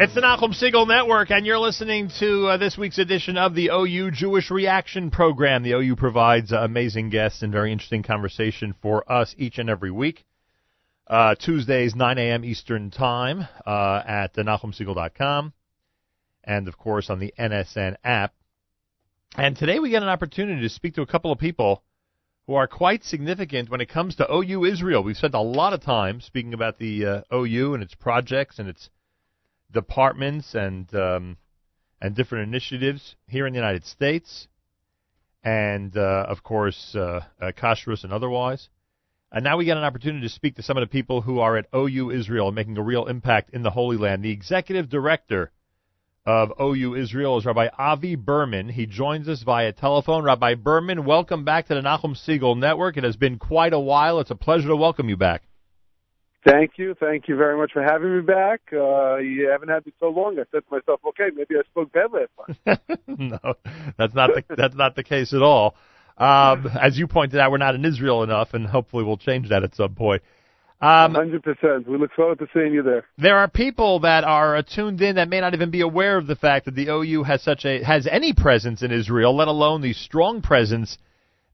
It's the Nachum Segal Network, and you're listening to uh, this week's edition of the OU Jewish Reaction Program. The OU provides uh, amazing guests and very interesting conversation for us each and every week. Uh, Tuesdays, 9 a.m. Eastern Time uh, at NachumSegal.com, and of course on the NSN app. And today we get an opportunity to speak to a couple of people who are quite significant when it comes to OU Israel. We've spent a lot of time speaking about the uh, OU and its projects and its departments and um, and different initiatives here in the United States, and uh, of course uh, uh, kashrus and otherwise. And now we get an opportunity to speak to some of the people who are at OU Israel making a real impact in the Holy Land. The executive director of OU Israel is Rabbi Avi Berman. He joins us via telephone. Rabbi Berman, welcome back to the Nachum Segal Network. It has been quite a while. It's a pleasure to welcome you back. Thank you. Thank you very much for having me back. Uh, you haven't had me so long. I said to myself, okay, maybe I spoke bad last time. no, that's not the, that's not the case at all. Um, as you pointed out, we're not in Israel enough, and hopefully we'll change that at some point. Um, 100%. We look forward to seeing you there. There are people that are tuned in that may not even be aware of the fact that the OU has such a has any presence in Israel, let alone the strong presence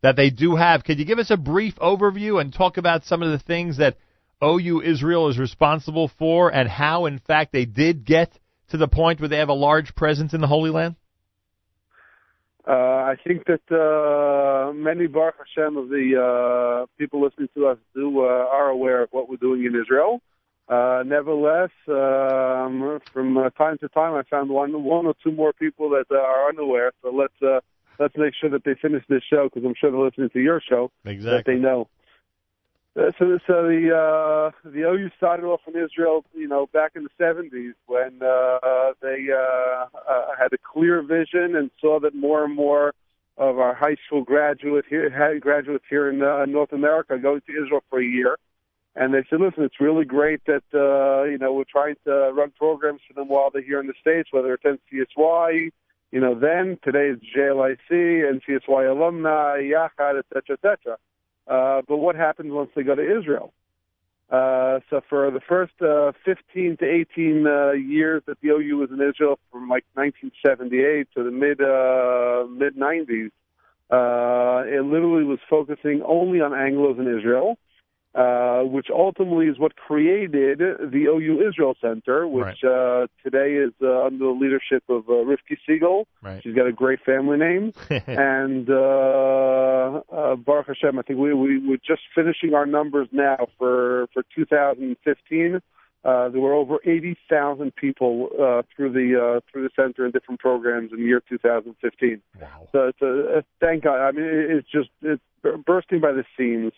that they do have. Could you give us a brief overview and talk about some of the things that OU Israel is responsible for and how, in fact, they did get to the point where they have a large presence in the Holy Land? Uh, I think that uh, many Baruch Hashem of the uh, people listening to us do uh, are aware of what we're doing in Israel. Uh, nevertheless, um, from uh, time to time, I found one, one or two more people that uh, are unaware. So let's uh, let's make sure that they finish this show because I'm sure they're listening to your show. Exactly. That they know. Uh, so, so the uh, the OU started off in Israel, you know, back in the '70s when uh, they uh, uh, had a clear vision and saw that more and more of our high school graduate here, had graduates here in uh, North America going to Israel for a year, and they said, "Listen, it's really great that uh, you know we're trying to run programs for them while they're here in the states, whether it's NCSY." You know, then today is JLIC, NCSY alumni, Yachad, et cetera, et cetera. Uh, but what happens once they go to Israel? Uh, so for the first uh, 15 to 18 uh, years that the OU was in Israel, from like 1978 to the mid uh, mid 90s, uh, it literally was focusing only on Anglos in Israel uh, which ultimately is what created the OU Israel Center, which right. uh, today is uh, under the leadership of uh, Rivki Segal. Right. She's got a great family name. and uh, uh, Baruch Hashem, I think we, we, we're just finishing our numbers now for, for 2015. Uh, there were over 80,000 people uh, through the uh, through the center in different programs in the year 2015. Wow! So it's a, a thank God. I mean, it's just it's bursting by the seams.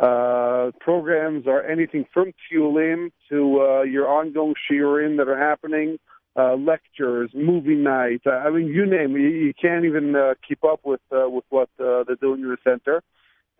Uh, programs are anything from Tiyulim to uh, your ongoing shiurim that are happening, uh, lectures, movie nights. I mean, you name it. You can't even uh, keep up with uh, with what uh, they're doing in the center.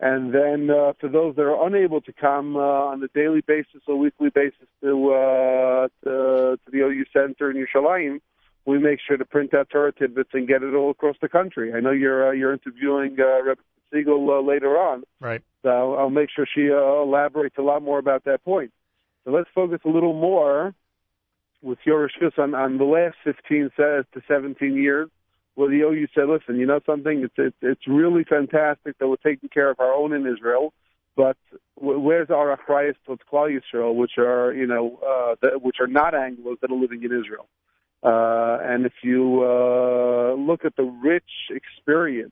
And then uh, for those that are unable to come uh, on a daily basis or weekly basis to, uh, to, to the OU Center in Yerushalayim, we make sure to print out Torah tidbits and get it all across the country. I know you're uh, you're interviewing uh, Rebbe Segal uh, later on. Right. So I'll make sure she uh, elaborates a lot more about that point. So let's focus a little more with your on, on the last 15 to 17 years where the OU said, listen, you know something? It's, it's, it's really fantastic that we're taking care of our own in Israel, but where's our achrayas towards Klal Yisrael, which are, you know, uh, that, which are not Anglos that are living in Israel? Uh, and if you uh, look at the rich experience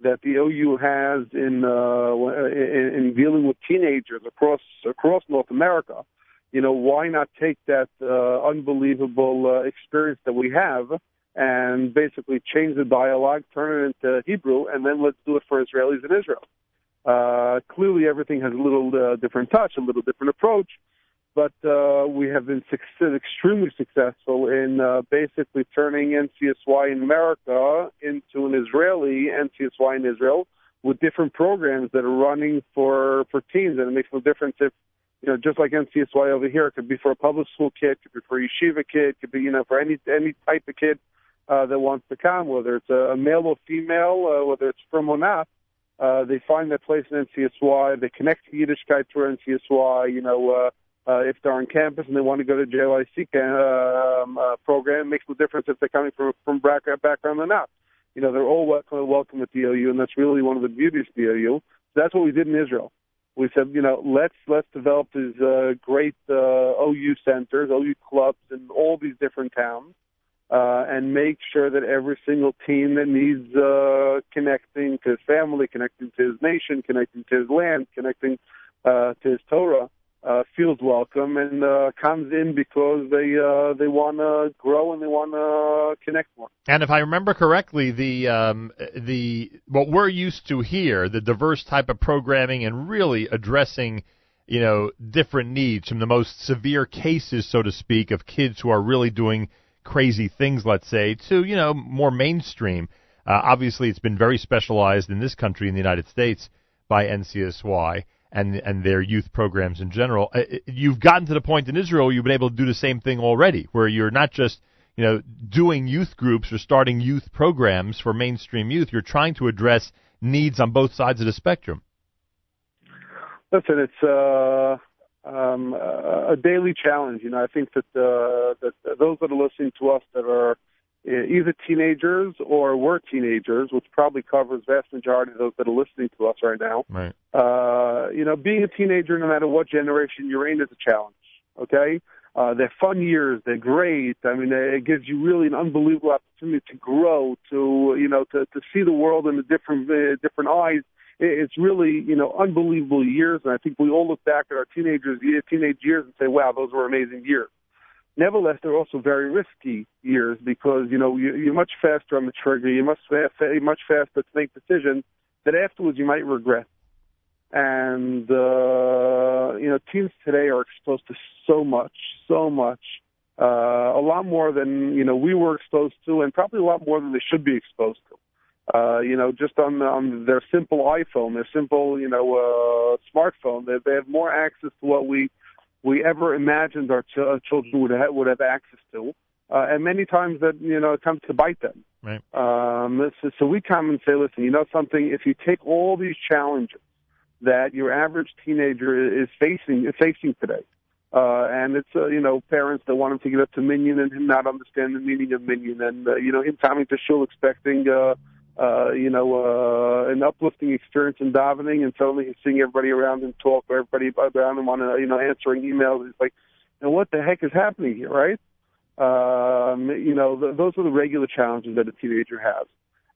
that the OU has in, uh, in in dealing with teenagers across across North America. You know, why not take that uh, unbelievable uh, experience that we have and basically change the dialogue, turn it into Hebrew, and then let's do it for Israelis in Israel. Uh, clearly, everything has a little uh, different touch, a little different approach, but uh, we have been success- extremely successful in uh, basically turning NCSY in America into an Israeli NCSY in Israel with different programs that are running for for teens, and it makes no difference if you know just like NCSY over here, it could be for a public school kid, could be for a yeshiva kid, could be you know for any any type of kid uh, that wants to come, whether it's a, a male or female, uh, whether it's frum or not. Uh, they find their place in NCSY. They connect to Yiddishkeit through NCSY. You know, uh, uh, if they're on campus and they want to go to JLIC um, uh, program, it makes no difference if they're coming from frum background or not. You know, they're all welcome, welcome at OU, and that's really one of the beauties of OU. So that's what we did in Israel. We said, you know, let's let's develop these uh, great uh, OU centers, OU clubs in all these different towns, uh, and make sure that every single team that needs uh, connecting to his family, connecting to his nation, connecting to his land, connecting uh, to his Torah, uh, feels welcome and uh, comes in because they uh, they want to grow and they want to connect more. And if I remember correctly, the um, the what we're used to here, the diverse type of programming and really addressing you know different needs from the most severe cases, so to speak, of kids who are really doing crazy things, let's say, to you know more mainstream. Uh, obviously, it's been very specialized in this country, in the United States, by NCSY and and their youth programs in general. Uh, you've gotten to the point in Israel you've been able to do the same thing already, where you're not just you know doing youth groups or starting youth programs for mainstream youth. You're trying to address needs on both sides of the spectrum. Listen, it's uh, um, a daily challenge. You know, I think that uh, that those that are listening to us that are uh, either teenagers or were teenagers, which probably covers vast majority of those that are listening to us right now. Right. Uh, you know, being a teenager, no matter what generation you're in, is a challenge. Okay. Uh, they're fun years. They're great. I mean, it gives you really an unbelievable opportunity to grow, to you know, to to see the world in a different uh, different eyes. It's really you know unbelievable years, and I think we all look back at our teenagers, teenage years, and say, "Wow, those were amazing years." Nevertheless, they're also very risky years because you know you, you're much faster on the trigger. You're much fa- much faster to make decisions that afterwards you might regret. And uh, you know, teens today are exposed to so much, so much, uh, a lot more than you know we were exposed to, and probably a lot more than they should be exposed to. Uh, you know, just on on their simple iPhone, their simple you know uh, smartphone, they, they have more access to what we we ever imagined our ch- uh, children would have, would have access to. Uh, and many times that, you know, it comes to bite them. Right. Um, so, so we come and say, listen, you know something, if you take all these challenges that your average teenager is facing, is facing today, uh, and it's, uh, you know, parents that want him to get up to minyan and him not understand the meaning of minyan, and, uh, you know, him coming to shul expecting, uh, uh, you know, uh, an uplifting experience in davening, and suddenly he's seeing everybody around him talk, or everybody around him on, a, you know, answering emails. It's like, you know, what the heck is happening here, right? Um, you know, th- those are the regular challenges that a teenager has.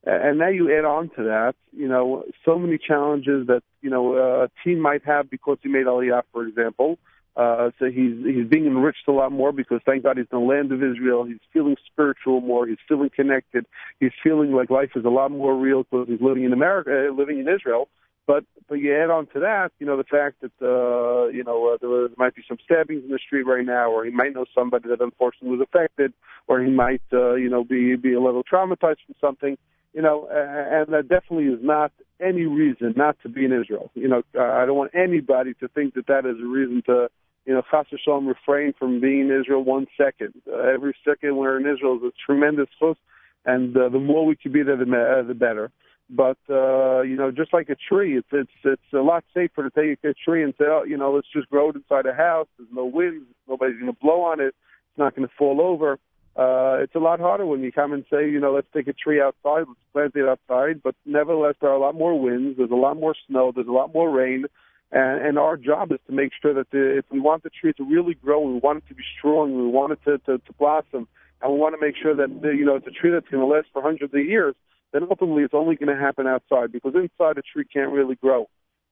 And now you add on to that, you know, so many challenges that, you know, a teen might have because he made Aliyah, for example. Uh, so he's he's being enriched a lot more because thank God he's in the land of Israel. He's feeling spiritual more. He's feeling connected. He's feeling like life is a lot more real because he's living in America, uh, living in Israel. But but you add on to that, you know, the fact that uh, you know uh, there might be some stabbings in the street right now, or he might know somebody that unfortunately was affected, or he might uh, you know be be a little traumatized from something. You know, and that definitely is not any reason not to be in Israel. You know, I don't want anybody to think that that is a reason to you know, Chas Shalom refrain from being in Israel one second. Uh, every second we're in Israel is a tremendous fuss, and uh, the more we can be there, the, uh, the better. But uh, you know, just like a tree, it's it's it's a lot safer to take a tree and say, oh, you know, let's just grow it inside a house. There's no wind, nobody's going to blow on it. It's not going to fall over. Uh, it's a lot harder when you come and say, you know, let's take a tree outside, let's plant it outside. But nevertheless, there are a lot more winds. There's a lot more snow. There's a lot more rain. And, and our job is to make sure that the, if we want the tree to really grow, we want it to be strong, we want it to, to, to blossom, and we want to make sure that the, you know it's a tree that's going to last for hundreds of years. Then ultimately, it's only going to happen outside because inside a tree can't really grow.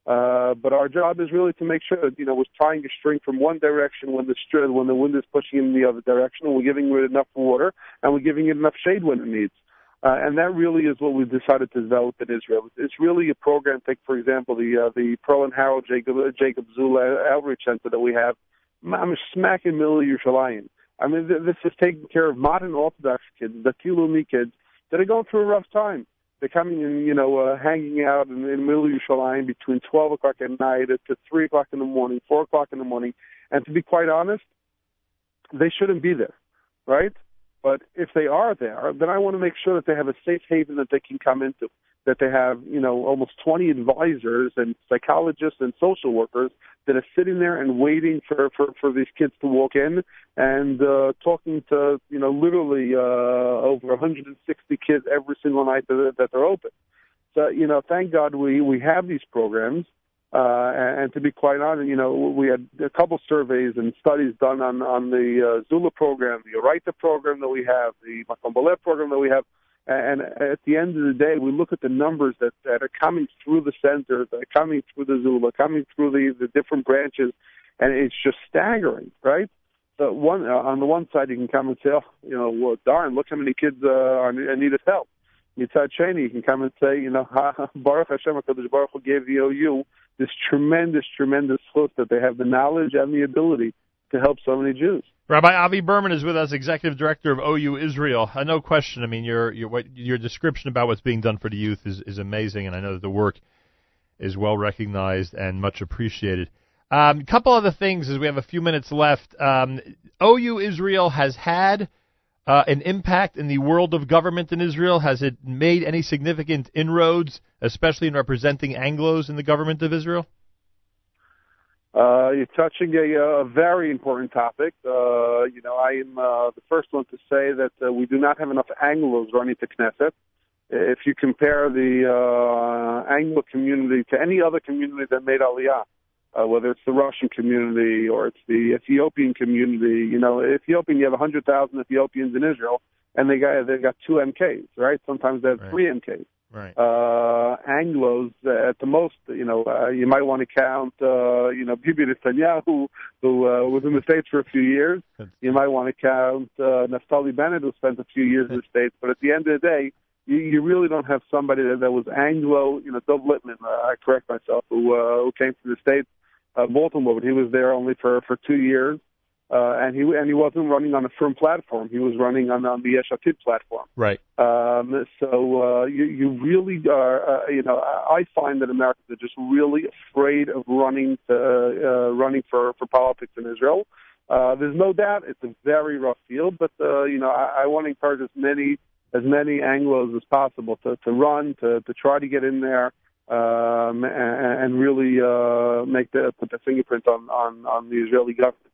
Uh, but our job is really to make sure that you know we're tying a string from one direction when the str- when the wind is pushing in the other direction, and we're giving it enough water and we're giving it enough shade when it needs. Uh, and that really is what we've decided to develop in Israel. It's really a program. Take, for example, the uh, the Pearl and Harold Jacob uh, Jacob Zula Outreach Center that we have. I'm smack in middle of Yerushalayim. I mean, th- this is taking care of modern Orthodox kids, the Kilumi kids that are going through a rough time. They're coming in, you know, uh, hanging out in, in middle of Yerushalayim between 12 o'clock at night to 3 o'clock in the morning, 4 o'clock in the morning. And to be quite honest, they shouldn't be there, right? But if they are there, then I want to make sure that they have a safe haven that they can come into. that they have, you know, almost 20 advisors and psychologists and social workers that are sitting there and waiting for for for these kids to walk in and uh, talking to, you know, literally uh, over 160 kids every single night that, that they're open. So, you know, thank God we we have these programs. Uh, and, and to be quite honest, you know, we had a couple surveys and studies done on on the uh, Zula program, the Oraita program that we have, the Makom Balev program that we have and at the end of the day, we look at the numbers that, that are coming through the center, that are coming through the Zula, coming through the, the different branches, and it's just staggering, right? So one uh, on the one side, you can come and say, oh, you know, well, darn, look how many kids uh, are needed help. Mitzad Sheni, you can come and say, you know, Baruch Hashem HaKadosh Baruch Hu gave the OU this tremendous, tremendous hope that they have the knowledge and the ability to help so many Jews. Rabbi Avi Berman is with us, executive director of OU Israel. Uh, no question. I mean, your your what, your description about what's being done for the youth is is amazing, and I know that the work is well recognized and much appreciated. A um, couple other things as we have a few minutes left. Um, OU Israel has had uh, an impact in the world of government in Israel. Has it made any significant inroads, especially in representing Anglo's in the government of Israel? Uh, you're touching a, a very important topic. Uh, you know, I am uh, the first one to say that uh, we do not have enough Anglos running to Knesset. If you compare the uh, Anglo community to any other community that made Aliyah, uh, whether it's the Russian community or it's the Ethiopian community, you know, Ethiopian, you have 100,000 Ethiopians in Israel, and they got they got two MKs, right? Sometimes they have right. three MKs. Right. Uh, Anglo's uh, at the most, you know, uh, you might want to count, uh, you know, Bibi Netanyahu, who uh, was in the States for a few years. You might want to count uh, Naftali Bennett, who spent a few years in the States. But at the end of the day, you, you really don't have somebody that, that was Anglo, you know, Dov Lipman, uh, I correct myself, who, uh, who came from the States, uh, Baltimore, but he was there only for, for two years uh, and he and he wasn't running on a firm platform. He was running on on the Yesh Atid platform. Right. Um, so uh, you you really are. Uh, you know, I find that Americans are just really afraid of running to, uh, running for for politics in Israel. Uh, there's no doubt it's a very rough field, but uh, you know I, I want to encourage as many as many Anglos as possible to to run to to try to get in there. Um, and, really uh, make the put the fingerprint on, on, on the Israeli government.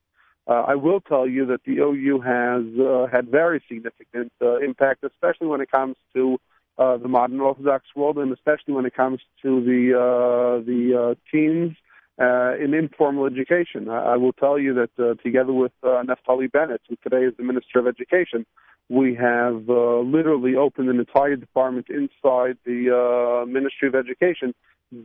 Uh, I will tell you that the OU has uh, had very significant uh, impact, especially when it comes to uh, the modern Orthodox world, and especially when it comes to the uh, the uh, teens uh, in informal education. I, I will tell you that uh, together with uh, Naftali Bennett, who today is the Minister of Education, we have uh, literally opened an entire department inside the uh, Ministry of Education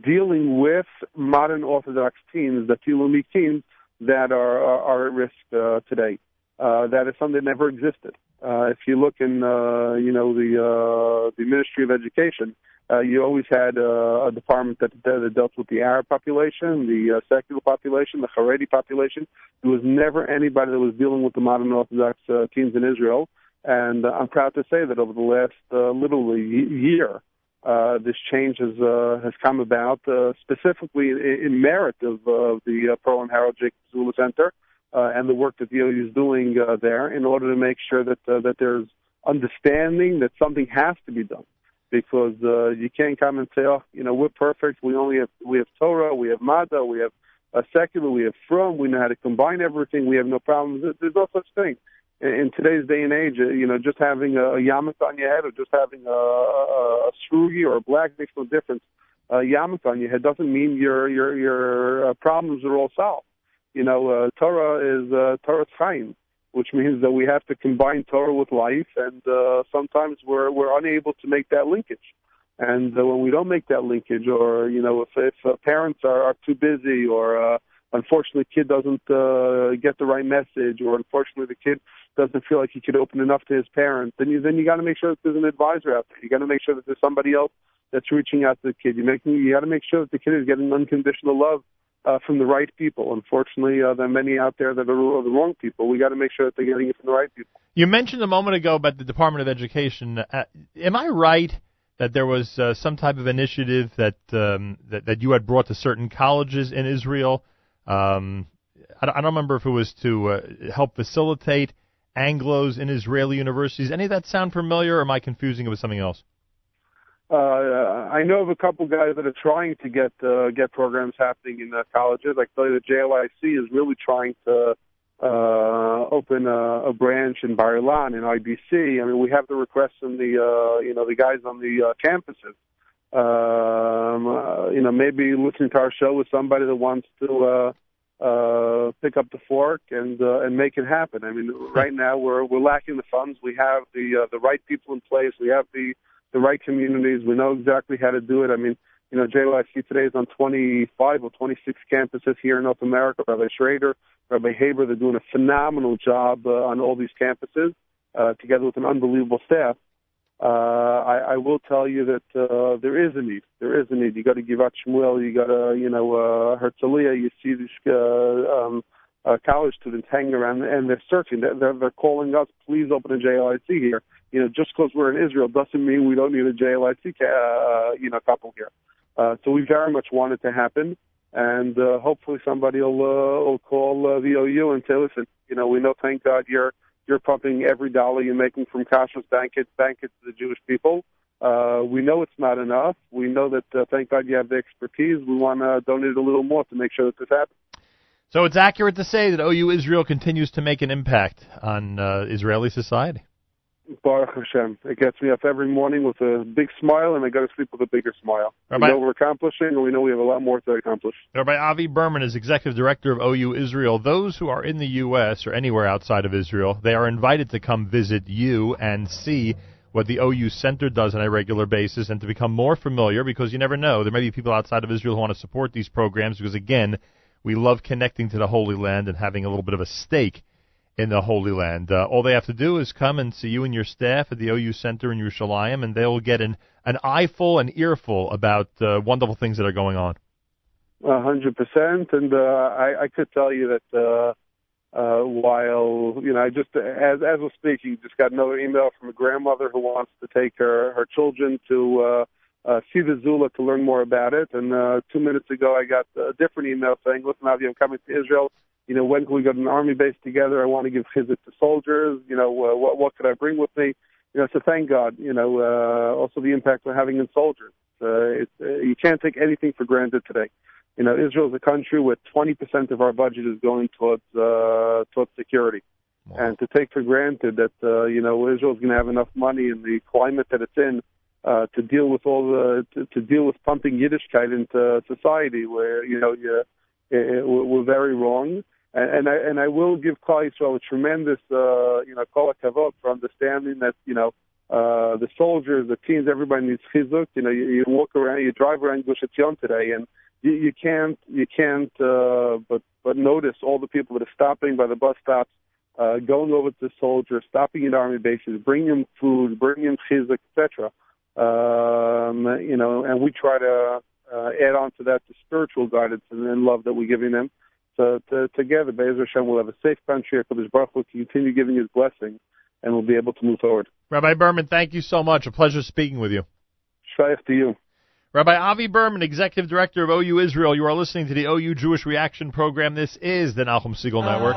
dealing with modern Orthodox teens, the Tilumi teens, that are are at risk uh, today. Uh, that is something that never existed. Uh, if you look in, uh, you know, the uh, the Ministry of Education, uh, you always had uh, a department that, that dealt with the Arab population, the uh, secular population, the Haredi population. There was never anybody that was dealing with the modern Orthodox uh, teens in Israel. And uh, I'm proud to say that over the last uh, literally year, uh, this change has uh, has come about uh, specifically in, in merit of uh, the uh, Pearl and Harold Jacobs Zula Center uh, and the work that the OU is doing uh, there in order to make sure that uh, that there's understanding that something has to be done because uh, you can't come and say, oh, you know, we're perfect. We only have we have Torah, we have Mada, we have uh, secular, we have From. We know how to combine everything. We have no problems. There's no such thing in today's day and age, uh, you know, just having a, yarmulke on your head or just having a, a, a srugi or a black makes no difference. A yarmulke on your head doesn't mean your your your uh, problems are all solved. You know, uh, Torah is uh, Torah's chaim, which means that we have to combine Torah with life, and uh, sometimes we're we're unable to make that linkage. And uh, when we don't make that linkage, or you know, if if uh, parents are, are too busy, or uh, unfortunately, kid doesn't uh, get the right message, or unfortunately, the kid doesn't feel like he could open enough to his parents, then you then you got to make sure that there's an advisor out there. You got to make sure that there's somebody else that's reaching out to the kid. You make you got to make sure that the kid is getting unconditional love uh, from the right people. Unfortunately, uh, there are many out there that are the wrong people. We got to make sure that they're getting it from the right people. You mentioned a moment ago about the Department of Education. Uh, am I right that there was uh, some type of initiative that, um, that that you had brought to certain colleges in Israel? Um, I, don't, I don't remember if it was to uh, help facilitate Anglos in Israeli universities. Any of that sound familiar, or am I confusing it with something else? Uh, I know of a couple guys that are trying to get uh, get programs happening in uh, colleges. I tell you, the JLIC is really trying to uh, open a, a branch in Bar Ilan in IDC. I mean, we have the requests from the uh, you know the guys on the uh, campuses. Um, uh, you know, maybe listening to our show with somebody that wants to uh, uh, pick up the fork and uh, and make it happen. I mean, right now we're we're lacking the funds. We have the uh, the right people in place. We have the the right communities. We know exactly how to do it. I mean, you know, JLIC today is on 25 or 26 campuses here in North America. Rabbi Schrader, Rabbi Haber, they're doing a phenomenal job uh, on all these campuses, uh, together with an unbelievable staff. Uh, I, I will tell you that uh, there is a need. There is a need. You got to Givat Shmuel. You got to, you know, uh, Herzliya. You see these uh, um, uh, college students hanging around and they're searching. They're, they're, they're calling us, please open a JLIC here. You know, just because we're in Israel doesn't mean we don't need a JLIC, uh, you know, couple here. Uh, so we very much want it to happen, and uh, hopefully somebody will uh, will call uh, the OU and say, listen, you know, we know, thank God, you're you're pumping every dollar you're making from Kashrus Banquet Banquet to the Jewish people. Uh, we know it's not enough. We know that, uh, thank God, you have the expertise. We want to donate a little more to make sure that this happens. So it's accurate to say that OU Israel continues to make an impact on uh, Israeli society. Baruch Hashem. It gets me up every morning with a big smile, and I go to sleep with a bigger smile. Rabbi, we know we're accomplishing, and we know we have a lot more to accomplish. Rabbi Avi Berman is executive director of OU Israel. Those who are in the U.S. or anywhere outside of Israel, they are invited to come visit you and see what the OU Center does on a regular basis and to become more familiar because you never know. There may be people outside of Israel who want to support these programs because, again, we love connecting to the Holy Land and having a little bit of a stake in the Holy Land. Uh, all they have to do is come and see you and your staff at the OU Center in Yerushalayim, and they will get an, an eyeful and earful about uh, wonderful things that are going on. A hundred percent, and uh, I, I could tell you that uh, uh, while you know, I just as as we're speaking, just got another email from a grandmother who wants to take her her children to uh, uh, see the Zula to learn more about it. And uh, two minutes ago, I got a different email saying, "Listen, Avi, I'm coming to Israel you know, when can we go to an army base together? I want to give chizuk to soldiers. You know, uh, what what could I bring with me? You know, so thank God. You know, uh, also the impact we're having in soldiers. Uh, it's, uh, you can't take anything for granted today. You know, Israel is a country where 20% of our budget is going towards uh, towards security, wow. and to take for granted that uh, you know Israel is going to have enough money in the climate that it's in uh, to deal with all the to, to deal with pumping Yiddishkeit into society, where you know you, it, we're very wrong and, and I and I will give Klal Yisrael a tremendous, uh, you know, kol kavod for understanding that you know uh, the soldiers, the teams, everybody needs chizuk. You know, you, you walk around, you drive around Gush Etzion today, and you, you can't you can't uh, but but notice all the people that are stopping by the bus stops, uh, going over to soldiers, stopping at army bases, bringing them food, bringing them chizuk, etc. Um, you know, and we try to uh, add on to that the spiritual guidance and, and love that we're giving them. So to, together, Be'ezer Hashem will have a safe country. HaKadosh Baruch will continue giving his blessings, and we'll be able to move forward. Rabbi Berman, thank you so much. A pleasure speaking with you. Shayach to you. Rabbi Avi Berman, Executive Director of OU Israel. You are listening to the OU Jewish Reaction Program. This is the Nachum Segal Network.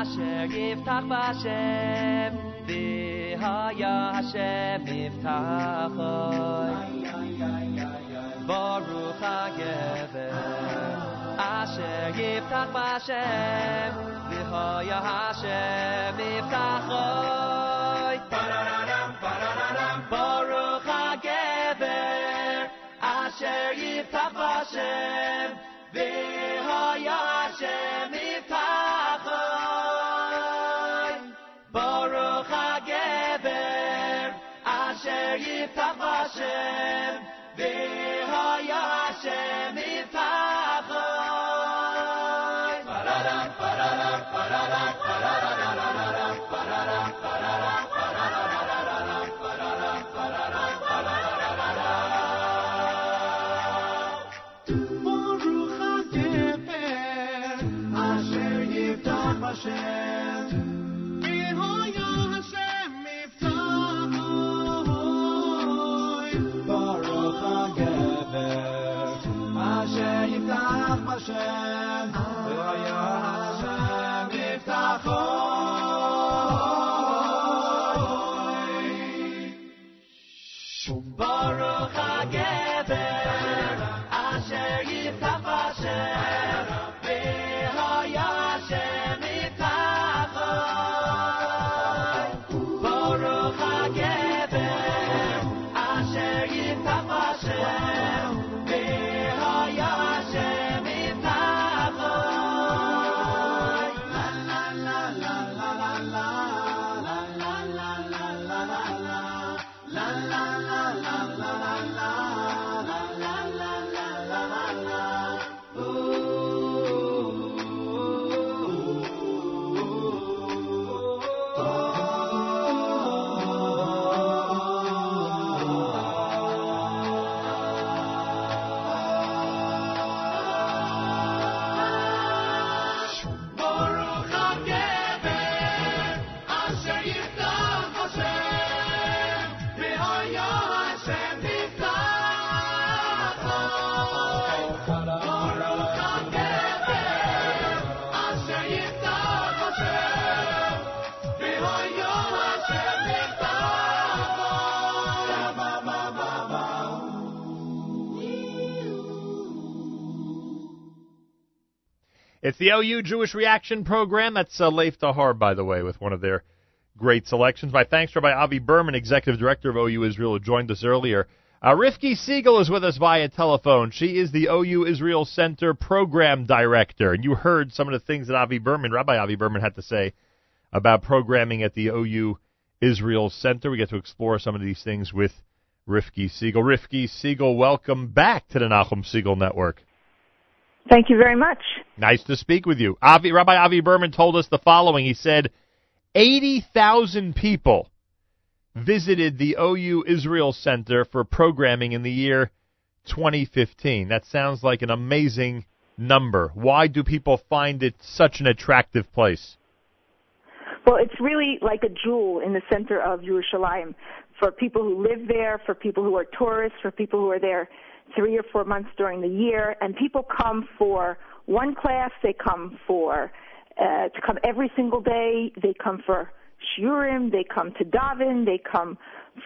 Hashem, v'haya Hashem miftachoi. Baruch HaGever, Asher yiftach b'Hashem, v'haya Hashem miftachoi. Baruch HaGever, Asher yiftach b'Hashem, v'haya די פאַפאַשן בי הייש מי פאַ Baruch HaGever, Asher Yiftach Hashem, It's the OU Jewish Reaction Program. That's uh, Lev Tahor, by the way, with one of their great selections. My thanks to Rabbi Avi Berman, Executive Director of OU Israel, who joined us earlier. Uh, Rivki Segal is with us via telephone. She is the OU Israel Center Program Director. And you heard some of the things that Avi Berman, Rabbi Avi Berman, had to say about programming at the OU Israel Center. We get to explore some of these things with Rivki Segal. Rivki Segal, welcome back to the Nachum Segal Network. Thank you very much. Nice to speak with you. Avi, Rabbi Avi Berman told us the following. He said, 80,000 people visited the OU Israel Center for programming in the year 2015. That sounds like an amazing number. Why do people find it such an attractive place? Well, it's really like a jewel in the center of Yerushalayim for people who live there, for people who are tourists, for people who are there three or four months during the year. And people come for one class, they come for uh, to come every single day, they come for shiurim, they come to daven, they come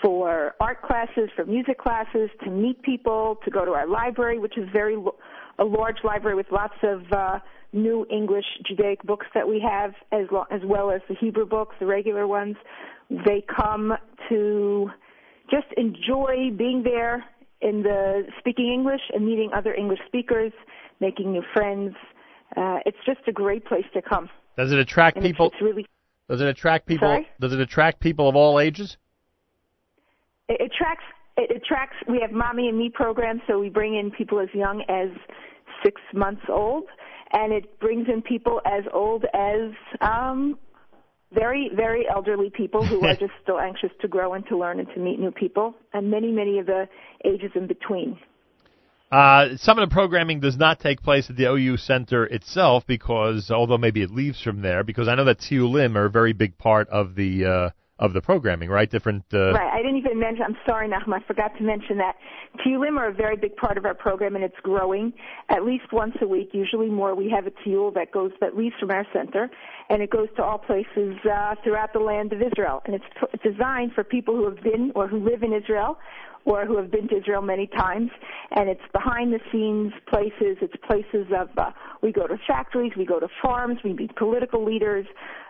for art classes, for music classes, to meet people, to go to our library, which is very a large library with lots of uh, new English Judaic books that we have, as, lo- as well as the Hebrew books, the regular ones. They come to just enjoy being there in the speaking English and meeting other English speakers, making new friends. Uh, it's just a great place to come. Does it attract And it's- people? it's really Does it attract people? Sorry? Does it attract people of all ages? it attracts it attracts we have mommy and me programs so we bring in people as young as six months old and it brings in people as old as um very very elderly people who are just still anxious to grow and to learn and to meet new people and many many of the ages in between. Uh, some of the programming does not take place at the OU Center itself because, although maybe it leaves from there, because I know that Tiulim are a very big part of the uh, of the programming, right? Different. Uh, Right. I didn't even mention. I'm sorry, Nachum. I forgot to mention that Tiyulim are a very big part of our program, and it's growing at least once a week. Usually more. We have a Tiyul that goes at least from our center, and it goes to all places uh, throughout the land of Israel. And it's t- designed for people who have been or who live in Israel or who have been to Israel many times. And it's behind the scenes places. It's places of, uh, we go to factories, we go to farms, we meet political leaders,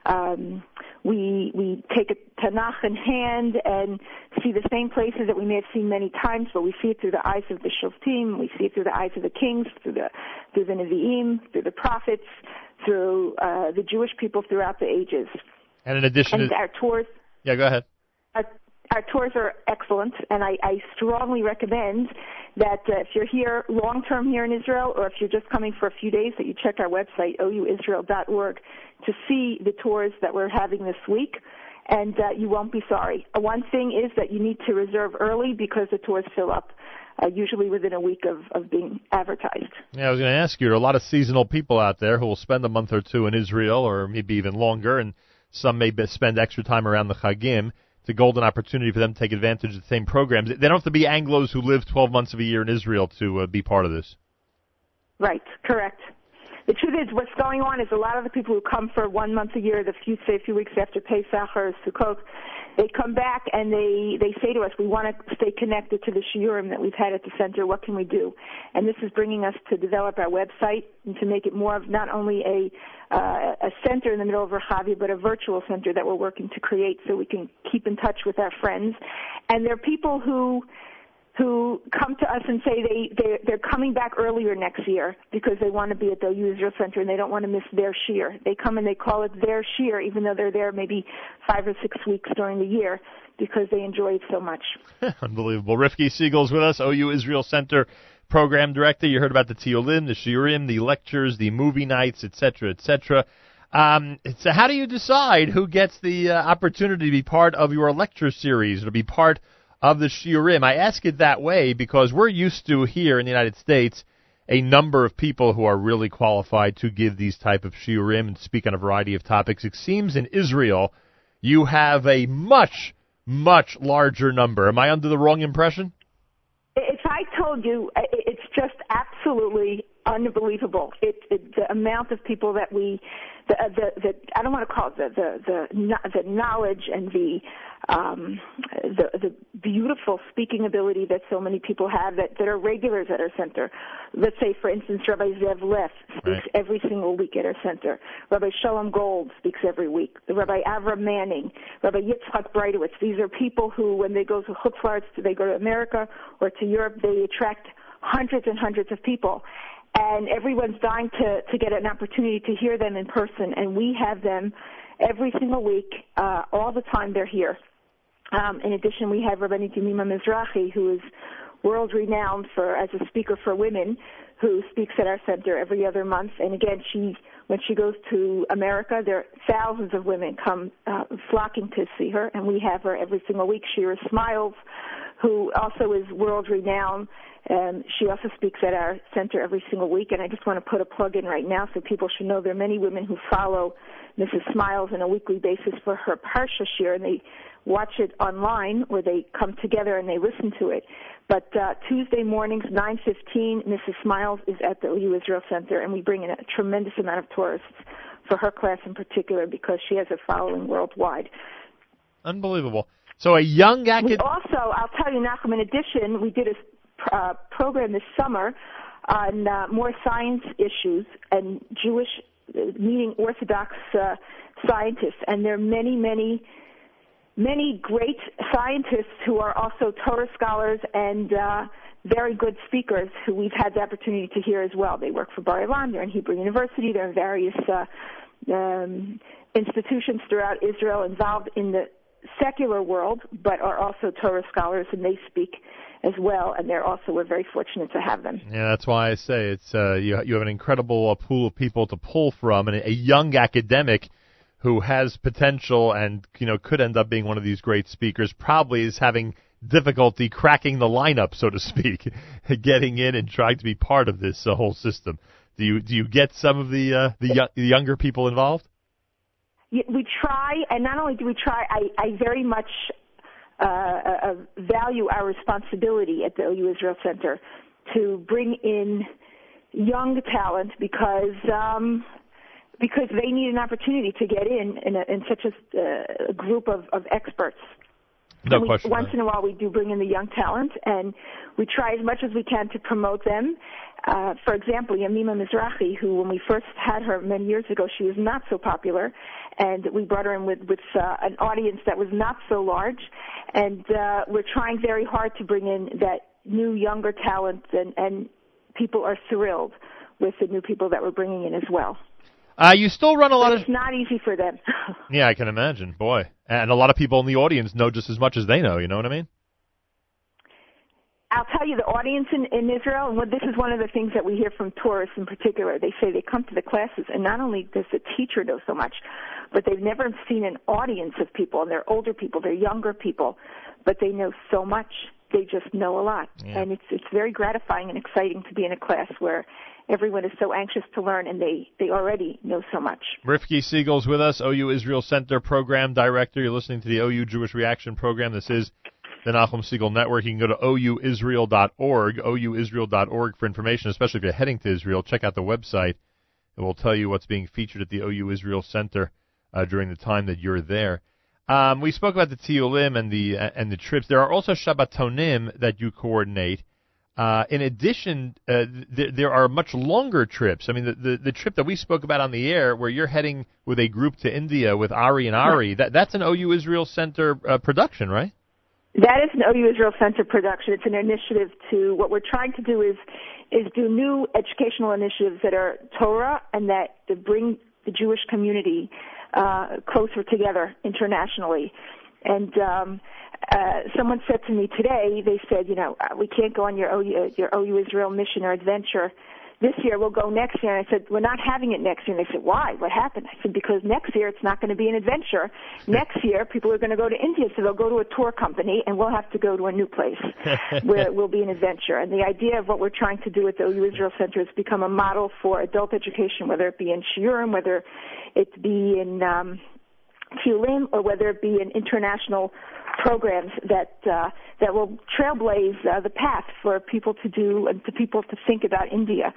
um, we, we take a Tanakh in hand and see the same places that we may have seen many times, but we see it through the eyes of the Shoftim, we see it through the eyes of the kings, through the, through the Nevi'im, through the prophets, through, uh, the Jewish people throughout the ages. and in addition And to, our tours, yeah, go ahead. our, our tours are excellent, and I, I strongly recommend that uh, if you're here long term here in Israel, or if you're just coming for a few days, that you check our website ouisrael.org to see the tours that we're having this week, and uh, you won't be sorry. One thing is that you need to reserve early because the tours fill up. Uh, usually within a week of, of being advertised. Yeah, I was going to ask you. There are a lot of seasonal people out there who will spend a month or two in Israel, or maybe even longer, and some may be- spend extra time around the Chagim. It's a golden opportunity for them to take advantage of the same programs. They don't have to be Anglo's who live 12 months of a year in Israel to uh, be part of this. Right, correct. The truth is, what's going on is a lot of the people who come for one month a year, the few say a few weeks after Pesach or Sukkot, they come back and they they say to us, we want to stay connected to the shiurim that we've had at the center. What can we do? And this is bringing us to develop our website and to make it more of not only a uh, a center in the middle of Rehavia, but a virtual center that we're working to create so we can keep in touch with our friends. And there are people who who come to us and say they they're, they're coming back earlier next year because they want to be at the user center and they don't want to miss their shiur. They come and they call it their shiur, even though they're there maybe five or six weeks during the year because they enjoy it so much. Unbelievable. Rivki Segal's with us, OU Israel Center program director. You heard about the Tiyulim, the Shiurim, the lectures, the movie nights, etc., etc. Um, so how do you decide who gets the uh, opportunity to be part of your lecture series to be part of the shiurim. I ask it that way because we're used to here in the United States a number of people who are really qualified to give these type of shiurim and speak on a variety of topics. It seems in Israel you have a much, much larger number. Am I under the wrong impression? If I told you, it's just absolutely unbelievable. It, it, the amount of people that we, the, the, the I don't want to call it the the the, the knowledge and the um, the, the beautiful speaking ability that so many people have that, that are regulars at our center. Let's say, for instance, Rabbi Zev Leff speaks right. every single week at our center. Rabbi Shalom Gold speaks every week. Rabbi Avram Manning, Rabbi Yitzhak Breitowitz. These are people who, when they go to Chutz La'aretz, they go to America or to Europe, they attract hundreds and hundreds of people and everyone's dying to to get an opportunity to hear them in person and we have them every single week uh all the time they're here um, in addition, we have Rabbanit Yemima Mizrahi, who is world renowned for as a speaker for women, who speaks at our center every other month. And again, she when she goes to America, there are thousands of women come uh, flocking to see her, and we have her every single week. Shira Smiles, who also is world renowned. Um, she also speaks at our center every single week, and I just want to put a plug in right now so people should know there are many women who follow Mrs. Smiles on a weekly basis for her Parsha shir, and they watch it online where they come together and they listen to it. But uh, Tuesday mornings, 9:15, Mrs. Smiles is at the OU Israel Center, and we bring in a tremendous amount of tourists for her class in particular because she has a following worldwide. Unbelievable. So a young academic. Also, I'll tell you, Nachum. In addition, we did a uh, program this summer on uh, more science issues and Jewish meeting Orthodox uh, scientists, and there are many, many many great scientists who are also Torah scholars and uh, very good speakers who we've had the opportunity to hear as well. They work for Bar Ilan, they're in Hebrew University, they're in various uh, um, institutions throughout Israel involved in the secular world, but are also Torah scholars and they speak as well, and they're also we're very fortunate to have them. Yeah, that's why I say it's uh, you you have an incredible uh, pool of people to pull from, and a young academic who has potential and you know could end up being one of these great speakers probably is having difficulty cracking the lineup, so to speak, getting in and trying to be part of this uh, whole system. Do you do you get some of the uh, the, y- the younger people involved? We try, and not only do we try, I, I very much uh, value our responsibility at the OU Israel Center to bring in young talent because um, because they need an opportunity to get in in, a, in such a, uh, group of, of experts. No we, question. Once in a while, we do bring in the young talent, and we try as much as we can to promote them. Uh, for example, Yemima Mizrahi, who when we first had her many years ago, she was not so popular, and we brought her in with, with uh, an audience that was not so large, and uh, we're trying very hard to bring in that new younger talent, and, and people are thrilled with the new people that we're bringing in as well. Uh, you still run a lot but of. It's not easy for them. yeah, I can imagine. Boy, and a lot of people in the audience know just as much as they know. You know what I mean? I'll tell you, the audience in, in Israel, and this is one of the things that we hear from tourists in particular. They say they come to the classes, and not only does the teacher know so much, but they've never seen an audience of people, and they're older people, they're younger people, but they know so much. They just know a lot, yeah. and it's it's very gratifying and exciting to be in a class where everyone is so anxious to learn and they, they already know so much. Rivki Segal's with us, OU Israel Center Program Director. You're listening to the OU Jewish Reaction Program. This is the Nachum Segal Network. You can go to ouisrael.org, ouisrael.org for information, especially if you're heading to Israel. Check out the website. It will tell you what's being featured at the OU Israel Center uh, during the time that you're there. Um, we spoke about the Tiyulim and the uh, and the trips. There are also Shabbatonim that you coordinate. Uh, in addition, uh, th- there are much longer trips. I mean, the, the, the trip that we spoke about on the air, where you're heading with a group to India with Ari and Ari, that that's an OU Israel Center uh, production, right? That is an OU Israel Center production. It's an initiative to what we're trying to do is is do new educational initiatives that are Torah and that to bring the Jewish community uh, closer together internationally. And um, uh, someone said to me today, they said, you know, uh, we can't go on your OU, your OU Israel mission or adventure this year. We'll go next year. And I said, we're not having it next year. And they said, why? What happened? I said, because next year it's not going to be an adventure. Next year people are going to go to India, so they'll go to a tour company, and we'll have to go to a new place where it will be an adventure. And the idea of what we're trying to do at the OU Israel Center is become a model for adult education, whether it be in Shiurim, whether it be in um, Tiyulim, or whether it be in international programs that uh, that will trailblaze uh, the path for people to do and to people to think about India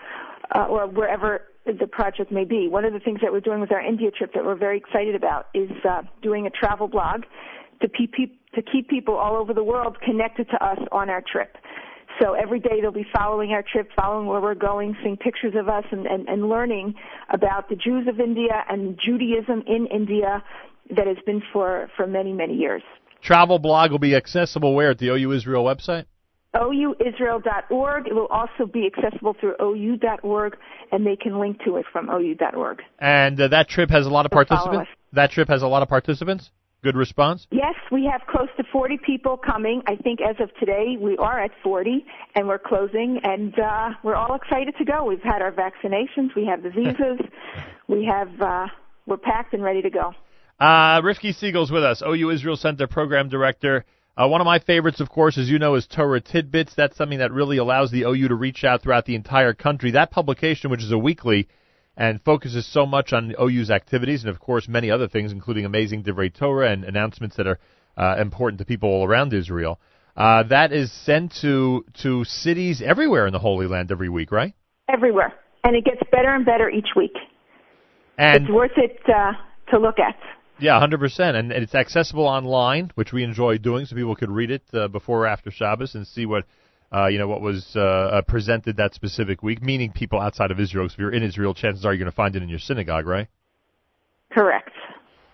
uh, or wherever the project may be. One of the things that we're doing with our India trip that we're very excited about is uh, doing a travel blog to, to keep people all over the world connected to us on our trip. So every day they'll be following our trip, following where we're going, seeing pictures of us, and, and, and learning about the Jews of India and Judaism in India that has been for, for many, many years. Travel blog will be accessible where at the OU Israel website? ouisrael.org. It will also be accessible through ou.org, and they can link to it from ou.org. And uh, that trip has a lot of So participants. That trip has a lot of participants. Good response. Yes, we have close to 40 people coming. I think as of today, we are at 40, and we're closing, and uh, we're all excited to go. We've had our vaccinations, we have the visas, we have uh, we're packed and ready to go. Uh, Rivki Segal's with us, OU Israel Center Program Director. Uh, one of my favorites, of course, as you know, is Torah Tidbits. That's something that really allows the OU to reach out throughout the entire country. That publication, which is a weekly and focuses so much on OU's activities and, of course, many other things, including amazing Divrei Torah and announcements that are uh, important to people all around Israel. Uh, that is sent to to cities everywhere in the Holy Land every week, right? Everywhere. And it gets better and better each week. And it's worth it uh, to look at. Yeah, hundred percent, and it's accessible online, which we enjoy doing, so people could read it uh, before or after Shabbos and see what uh, you know what was uh, uh, presented that specific week. Meaning people outside of Israel. 'cause if you're in Israel, chances are you're going to find it in your synagogue, right? Correct.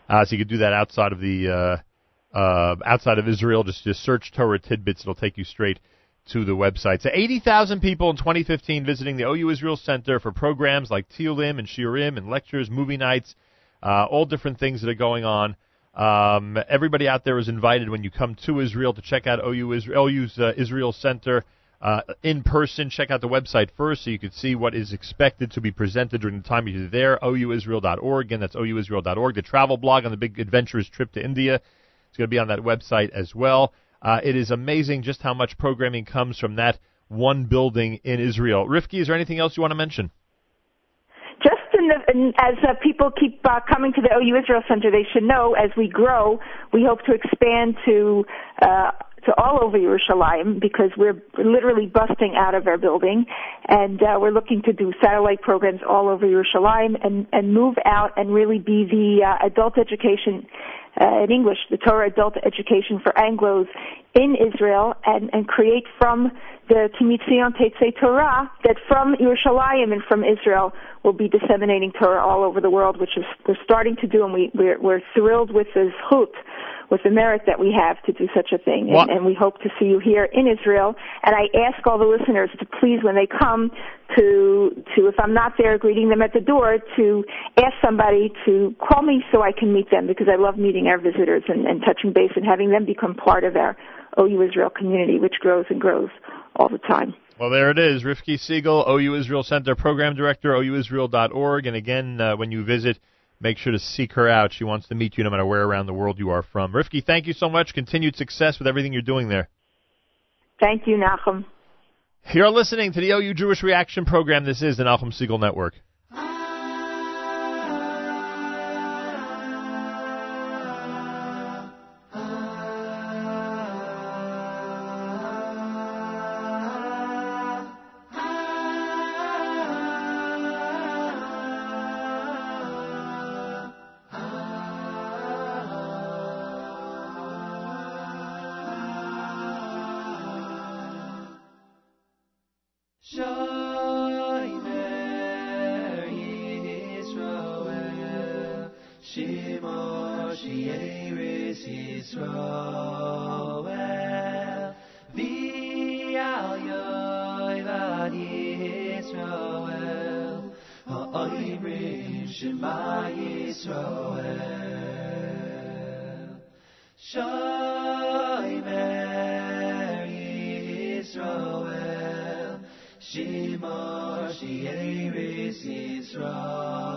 Uh, so you could do that outside of the uh, uh, outside of Israel. Just just search Torah tidbits; it'll take you straight to the website. So 80,000 people in 2015 visiting the OU Israel Center for programs like Tiyulim and Shiurim and lectures, movie nights, uh, all different things that are going on. Um, everybody out there is invited when you come to Israel to check out OU Israel, OU's uh, Israel Center uh, in person. Check out the website first so you can see what is expected to be presented during the time you're there. OUIsrael.org. Again, that's OUIsrael.org. The travel blog on the big adventurous trip to India is going to be on that website as well. Uh, it is amazing just how much programming comes from that one building in Israel. Rivki, is there anything else you want to mention? In the, as uh, people keep uh, coming to the OU Israel Center, they should know as we grow, we hope to expand to uh, to all over Yerushalayim because we're literally busting out of our building, and uh, we're looking to do satellite programs all over Yerushalayim and and move out and really be the uh, adult education uh, in English, the Torah adult education for Anglos in Israel, and and create from the Ki MiTzion Tetzei Torah that from Yerushalayim and from Israel will be disseminating Torah all over the world, which is we're starting to do, and we we're, we're thrilled with the zchut, with the merit that we have to do such a thing, and, and we hope to see you here in Israel. And I ask all the listeners to please, when they come, to to if I'm not there greeting them at the door, to ask somebody to call me so I can meet them because I love meeting our visitors and, and touching base and having them become part of our OU Israel community, which grows and grows all the time. Well, there it is. Rivki Segal, OU Israel Center Program Director, OUIsrael.org. And again, uh, when you visit, make sure to seek her out. She wants to meet you no matter where around the world you are from. Rivki, thank you so much. Continued success with everything you're doing there. Thank you, Nachum. You're listening to the OU Jewish Reaction Program. This is the Nachum Segal Network. Shimor Shieris Yisroel V'al Yoivad Yisroel Ha'oimrim Shema Yisroel Shoimer Yisroel Shimor Shieris Yisroel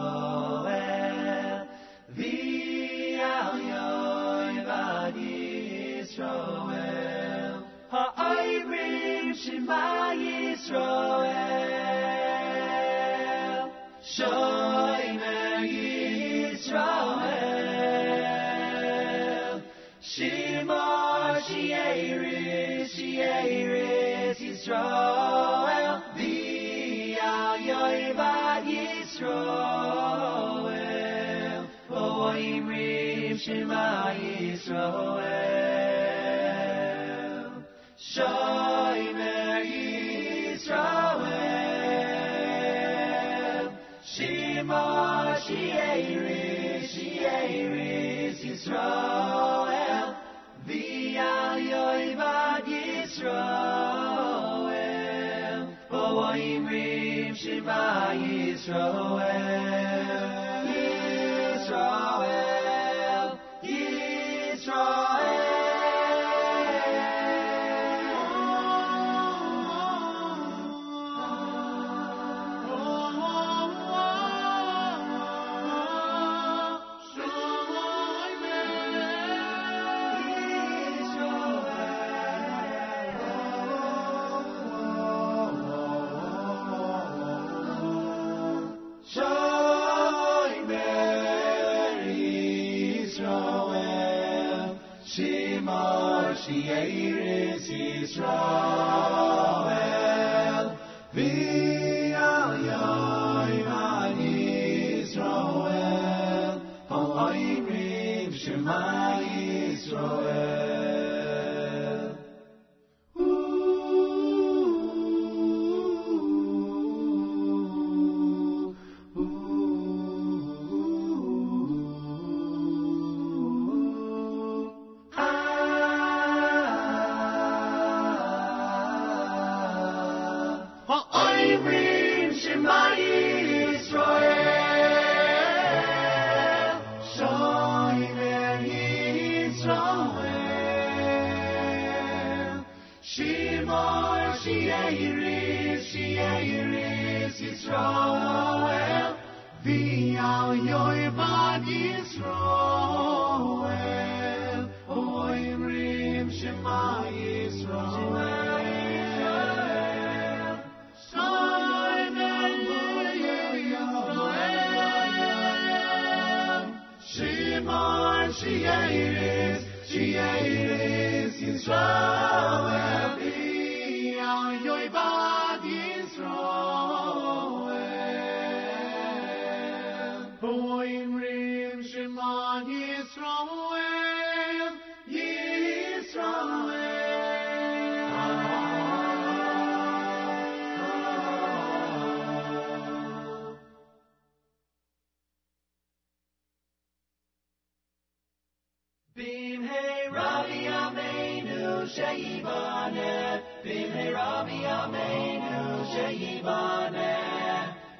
Ha'oimrim Shema Shema Shieris Yisroel Sheiris Sheiris Yisrael V'al Yoivad Yisrael Ha'oimrim Shema Yisrael Shimon, Sheiris, Sheiris, Yisrael,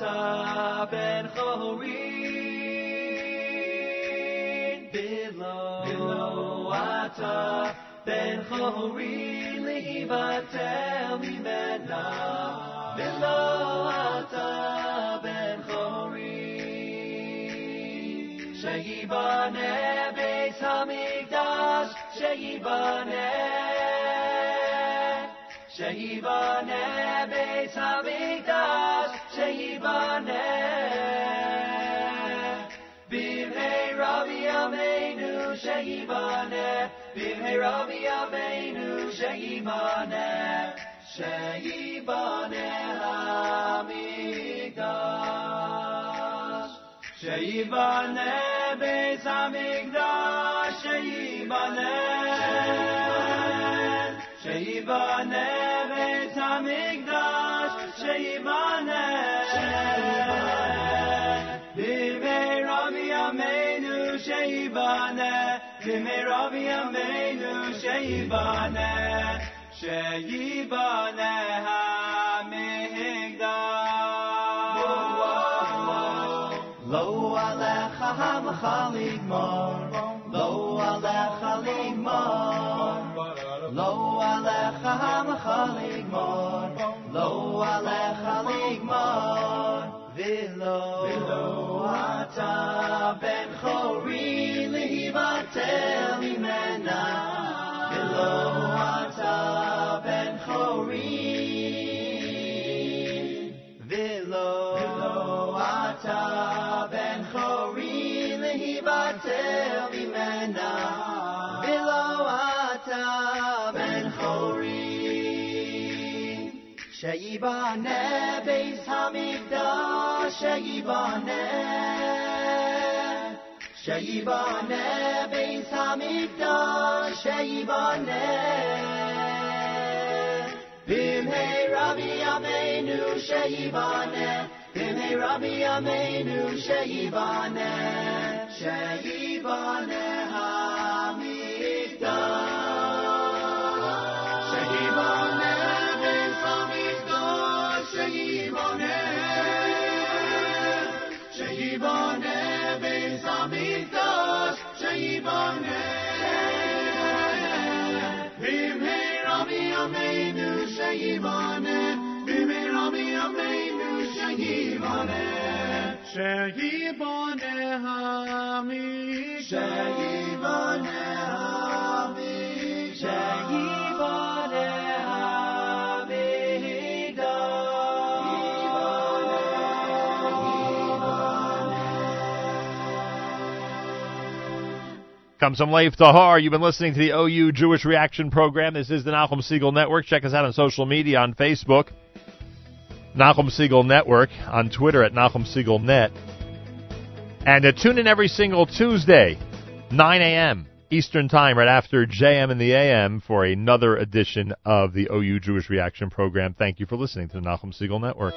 ata ben chori Bilo ata ben chori lihibatel mimena. Bilo ata ben chori Sheyibane Beis Hamikdash. Sheyibane شهیدان بیت همکداش شهیدان بیمه رابی امینو شهیدان بیمه رابی امینو شهیدان شهیدان همکداش شهیدان بیت همکداش شهیدان شهیدان המקדש שייבנה במהרה בימינו שייבנה במהרה בימינו שייבנה שייבנה המקדש לא עליך המלאכה לגמור לא עליך לגמור Lo alecha hamcha ligmor, lo alecha ligmor, vilo, vilo ata ben chori lihivatel imena, vilo ata شیبانه بیز حمید دا شیبانه شیبانه بیز حمید دا شیبانه بیم هی ربی امینو شیبانه بیم هی ربی امینو شیبانه شیبانه shayivane, bimirami ameinu shayivane. Shayivane hami, shayivane hami. Come some Lev Tahor. You've been listening to the OU Jewish Reaction Program. This is the Nachum Segal Network. Check us out on social media on Facebook, Nachum Segal Network, on Twitter at Nachum Segal Net. And uh, tune in every single Tuesday, 9 a.m. Eastern Time, right after JM in the AM, for another edition of the OU Jewish Reaction Program. Thank you for listening to the Nachum Segal Network.